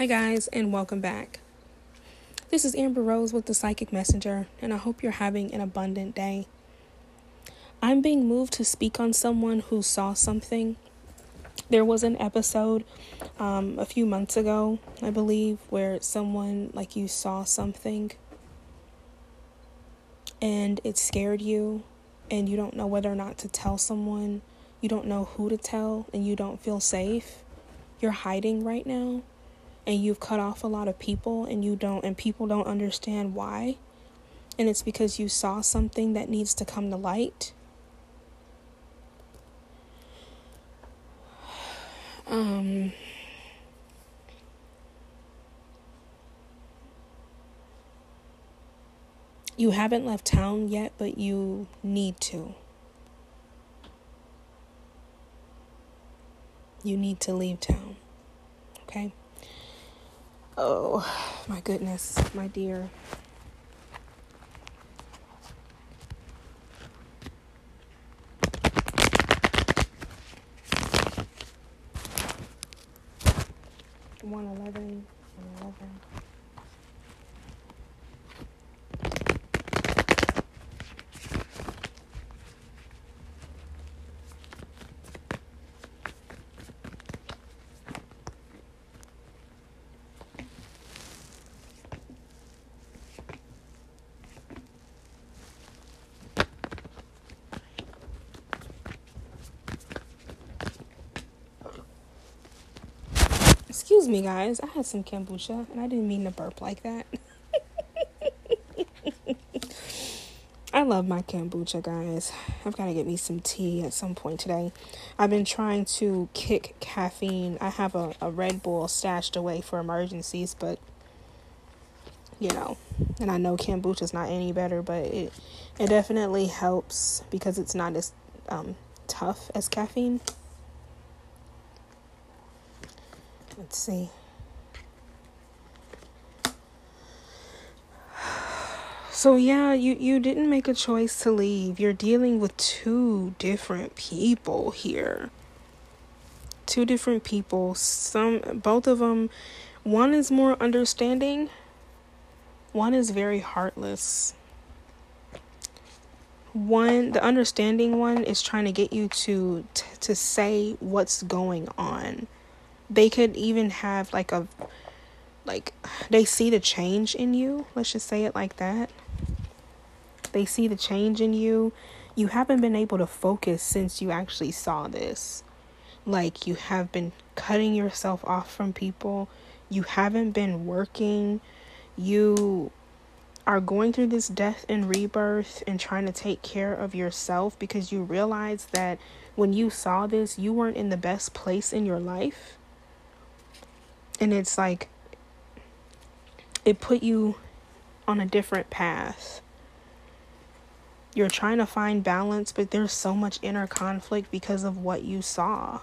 Hi, guys, and welcome back. This is Amber Rose with the Psychic Messenger, and I hope you're having an abundant day. I'm being moved to speak on someone who saw something. There was an episode um, a few months ago, I believe, where someone, like, you saw something and it scared you, and you don't know whether or not to tell someone, you don't know who to tell, and you don't feel safe. You're hiding right now and you've cut off a lot of people and you don't and people don't understand why and it's because you saw something that needs to come to light. Um you haven't left town yet but you need to. You need to leave town okay Oh, my goodness, my dear. One eleven, one eleven. Excuse me, guys. I had some kombucha and I didn't mean to burp like that. I love my kombucha, guys. I've got to get me some tea at some point today. I've been trying to kick caffeine. I have a, a Red Bull stashed away for emergencies, but you know, and I know kombucha is not any better, but it it definitely helps because it's not as um, tough as caffeine. Let's see. So yeah, you you didn't make a choice to leave. You're dealing with two different people here. Two different people. Some both of them one is more understanding. One is very heartless. One the understanding one is trying to get you to to say what's going on they could even have like a like they see the change in you. Let's just say it like that. They see the change in you. You haven't been able to focus since you actually saw this. Like you have been cutting yourself off from people. You haven't been working. You are going through this death and rebirth and trying to take care of yourself because you realize that when you saw this you weren't in the best place in your life and it's like it put you on a different path. You're trying to find balance, but there's so much inner conflict because of what you saw.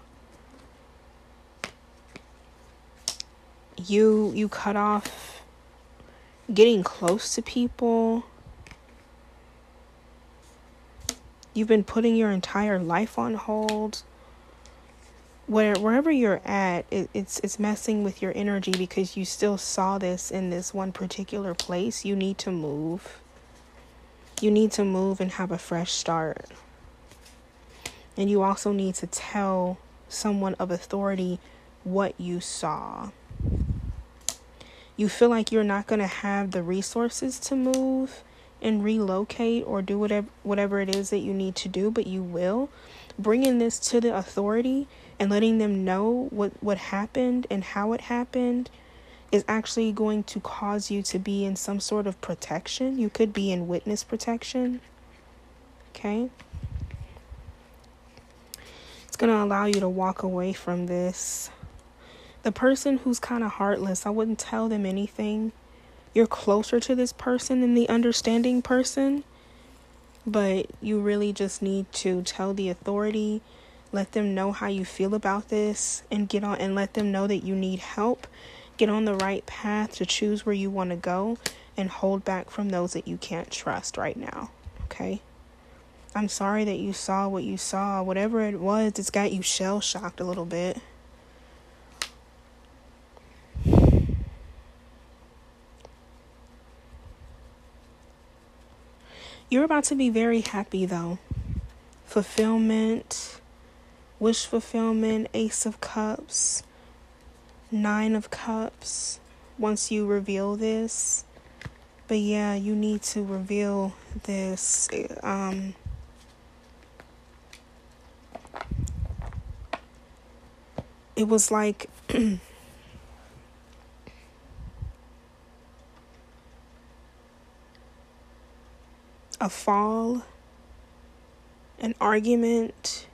You you cut off getting close to people. You've been putting your entire life on hold where wherever you're at, it, it's it's messing with your energy because you still saw this in this one particular place. You need to move. You need to move and have a fresh start. And you also need to tell someone of authority what you saw. You feel like you're not going to have the resources to move and relocate or do whatever whatever it is that you need to do, but you will. Bringing this to the authority and letting them know what, what happened and how it happened is actually going to cause you to be in some sort of protection. You could be in witness protection. Okay? It's going to allow you to walk away from this. The person who's kind of heartless, I wouldn't tell them anything. You're closer to this person than the understanding person, but you really just need to tell the authority let them know how you feel about this and get on and let them know that you need help. Get on the right path to choose where you want to go and hold back from those that you can't trust right now okay? I'm sorry that you saw what you saw. Whatever it was it's got you shell shocked a little bit. You're about to be very happy though. Fulfillment, wish fulfillment, Ace of Cups, Nine of Cups. Once you reveal this, but yeah, you need to reveal this. Um, it was like a fall, an argument,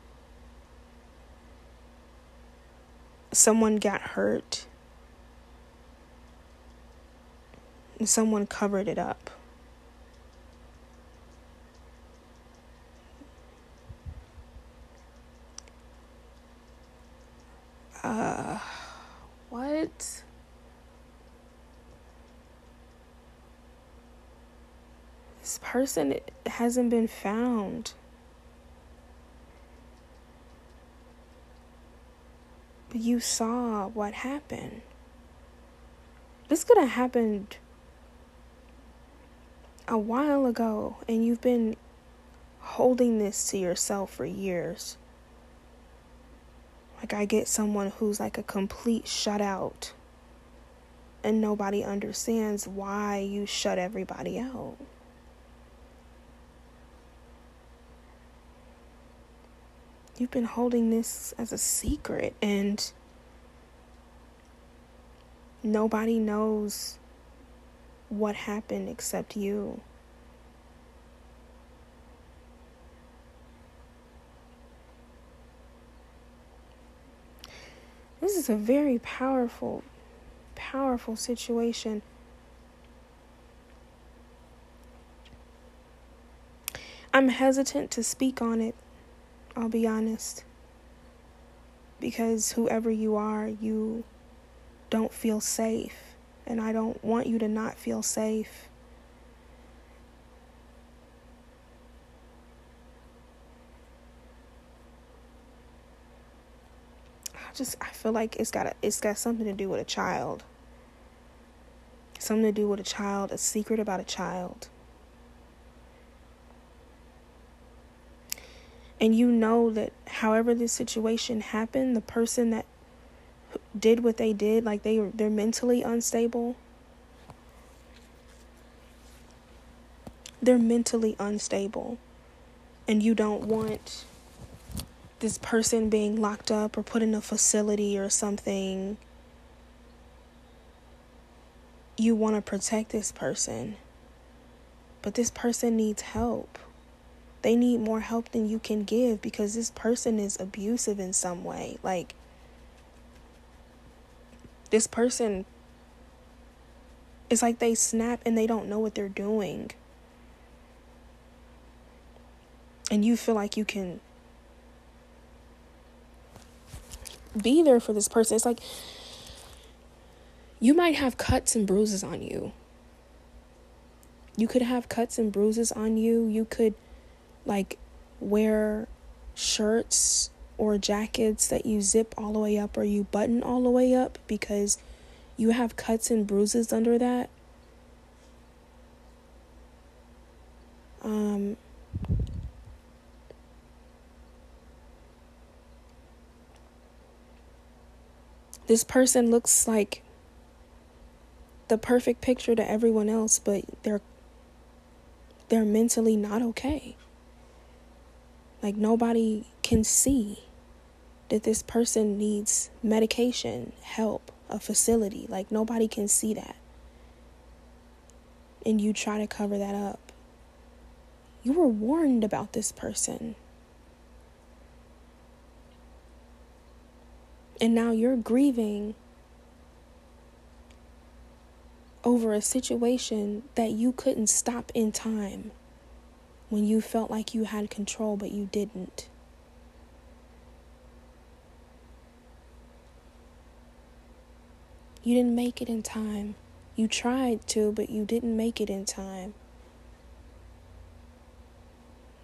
someone got hurt, and someone covered it up. Uh, what? This person hasn't been found. You saw what happened. This could have happened a while ago, and you've been holding this to yourself for years. Like, I get someone who's like a complete shutout, and nobody understands why you shut everybody out. You've been holding this as a secret, and nobody knows what happened except you. This is a very powerful, powerful situation. I'm hesitant to speak on it, I'll be honest. Because whoever you are, you don't feel safe. And I don't want you to not feel safe. I just I feel like it's got a, it's got something to do with a child. Something to do with a child, a secret about a child. And you know that however this situation happened, the person that did what they did, like they they're mentally unstable. They're mentally unstable. And you don't want this person being locked up or put in a facility or something, you want to protect this person. But this person needs help. They need more help than you can give because this person is abusive in some way. Like, this person it's like they snap and they don't know what they're doing. And you feel like you can be there for this person. It's like you might have cuts and bruises on you. You could have cuts and bruises on you. You could like wear shirts or jackets that you zip all the way up or you button all the way up because you have cuts and bruises under that. Um this person looks like the perfect picture to everyone else, but they're they're mentally not okay. Like nobody can see that this person needs medication, help, a facility. Like nobody can see that. And you try to cover that up. You were warned about this person. And now you're grieving over a situation that you couldn't stop in time when you felt like you had control, but you didn't. You didn't make it in time. You tried to, but you didn't make it in time.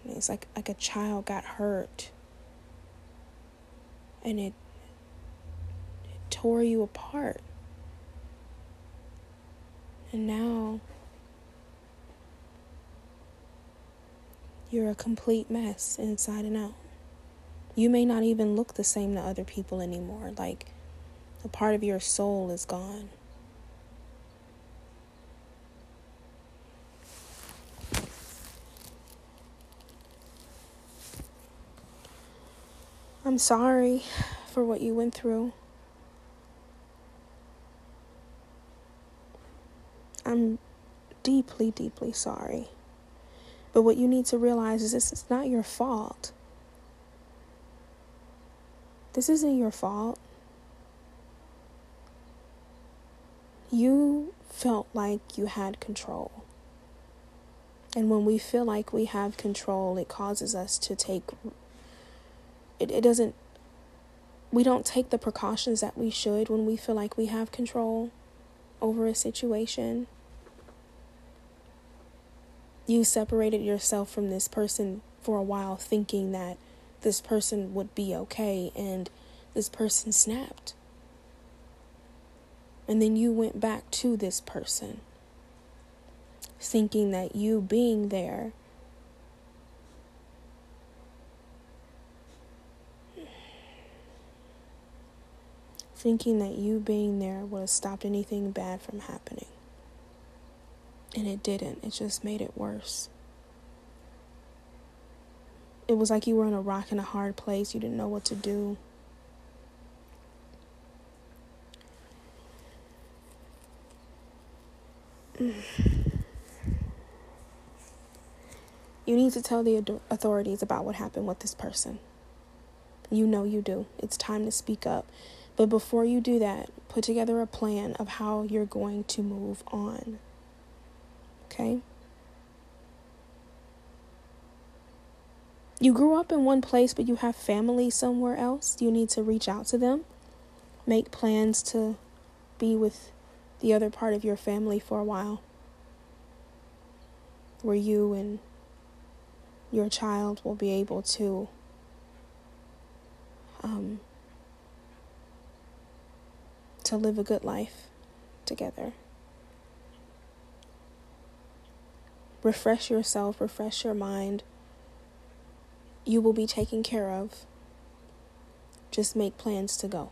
It's like like a child got hurt and it tore you apart. And now You're a complete mess inside and out. You may not even look the same to other people anymore. Like a part of your soul is gone. I'm sorry for what you went through. I'm deeply, deeply sorry. But what you need to realize is this is not your fault. This isn't your fault. You felt like you had control. And when we feel like we have control, it causes us to take, it, it doesn't, we don't take the precautions that we should when we feel like we have control over a situation you separated yourself from this person for a while thinking that this person would be okay and this person snapped. And then you went back to this person thinking that you being there thinking that you being there would have stopped anything bad from happening. And it didn't, it just made it worse. It was like you were in a rock in a hard place, you didn't know what to do. You need to tell the authorities about what happened with this person. You know you do. It's time to speak up. But before you do that, put together a plan of how you're going to move on okay? You grew up in one place, but you have family somewhere else. You need to reach out to them, make plans to be with the other part of your family for a while, where you and your child will be able to um, to live a good life together. Refresh yourself, refresh your mind. You will be taken care of. Just make plans to go.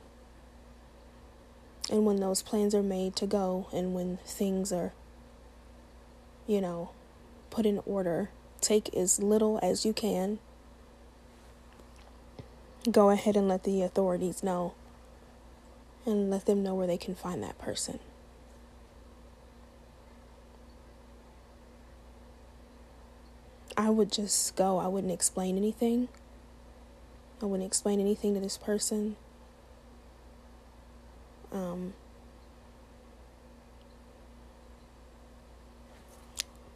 And when those plans are made to go, and when things are, you know, put in order, take as little as you can. Go ahead and let the authorities know and let them know where they can find that person. I would just go. I wouldn't explain anything. I wouldn't explain anything to this person. Um,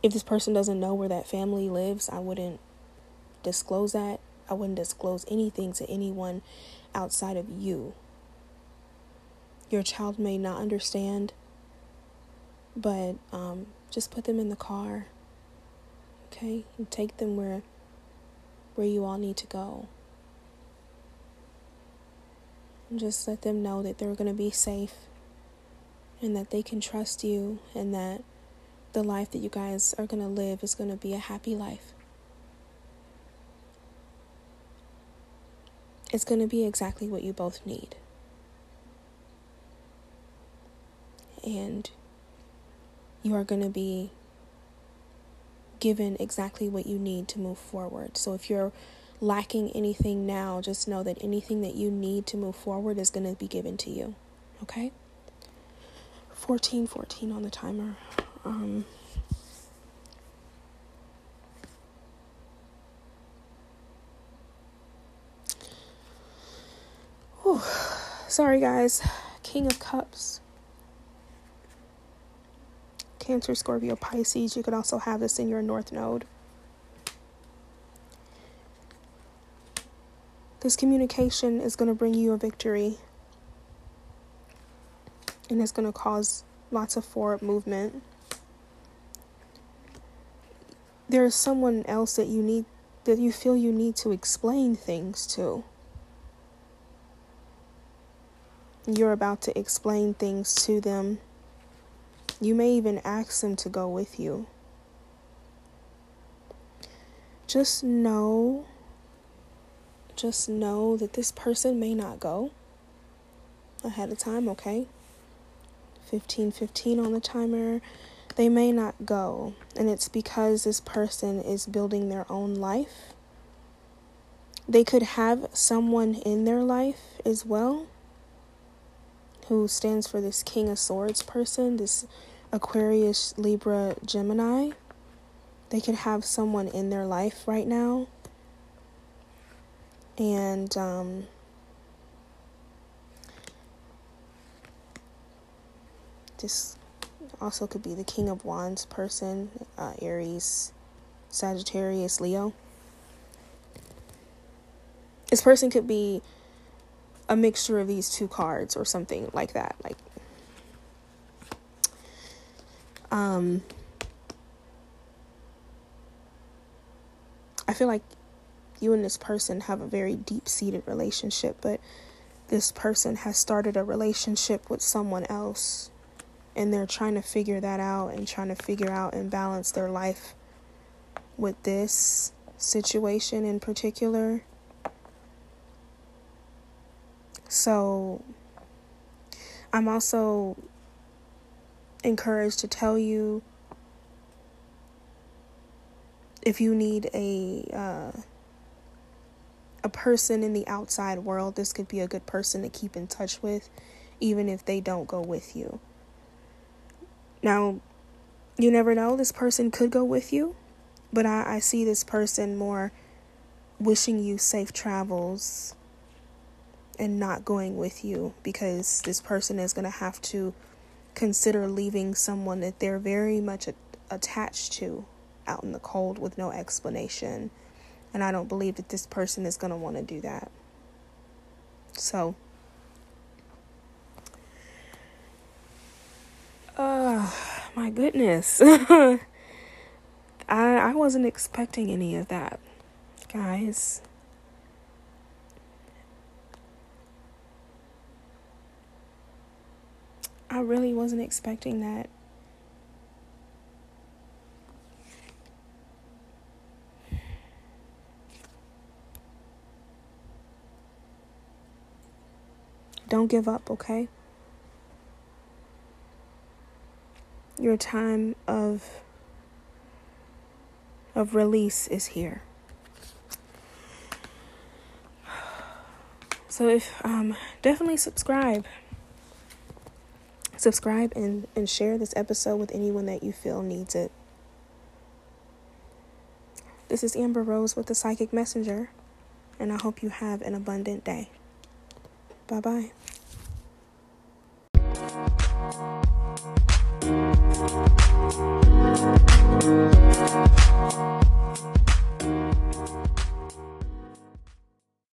if this person doesn't know where that family lives, I wouldn't disclose that. I wouldn't disclose anything to anyone outside of you. Your child may not understand, but um, just put them in the car okay? And take them where where you all need to go. And just let them know that they're going to be safe and that they can trust you and that the life that you guys are going to live is going to be a happy life. It's going to be exactly what you both need. And you are going to be given exactly what you need to move forward. So if you're lacking anything now, just know that anything that you need to move forward is going to be given to you. Okay? 14 14 on the timer. Um. Sorry, guys. King of Cups. Cancer, Scorpio, Pisces. You could also have this in your North Node. This communication is going to bring you a victory. And it's going to cause lots of forward movement. There is someone else that you need, that you feel you need to explain things to. You're about to explain things to them you may even ask them to go with you. just know just know that this person may not go ahead of time, okay? 1515 on the timer. They may not go, and it's because this person is building their own life. They could have someone in their life as well who stands for this King of Swords person, this Aquarius, Libra, Gemini. They could have someone in their life right now. And, um, this also could be the King of Wands person, uh, Aries, Sagittarius, Leo. This person could be a mixture of these two cards or something like that. Like, um, I feel like you and this person have a very deep seated relationship, but this person has started a relationship with someone else and they're trying to figure that out and trying to figure out and balance their life with this situation in particular. So I'm also encouraged to tell you if you need a uh, a person in the outside world, this could be a good person to keep in touch with, even if they don't go with you. Now, you never know, this person could go with you, but I, I see this person more wishing you safe travels and not going with you because this person is going to have to consider leaving someone that they're very much a- attached to out in the cold with no explanation. And I don't believe that this person is going to want to do that. So, Oh, my goodness. I I wasn't expecting any of that, guys. I really wasn't expecting that. Don't give up, okay? Your time of of release is here. So if um definitely subscribe. Subscribe and, and share this episode with anyone that you feel needs it. This is Amber Rose with the Psychic Messenger, and I hope you have an abundant day. Bye bye.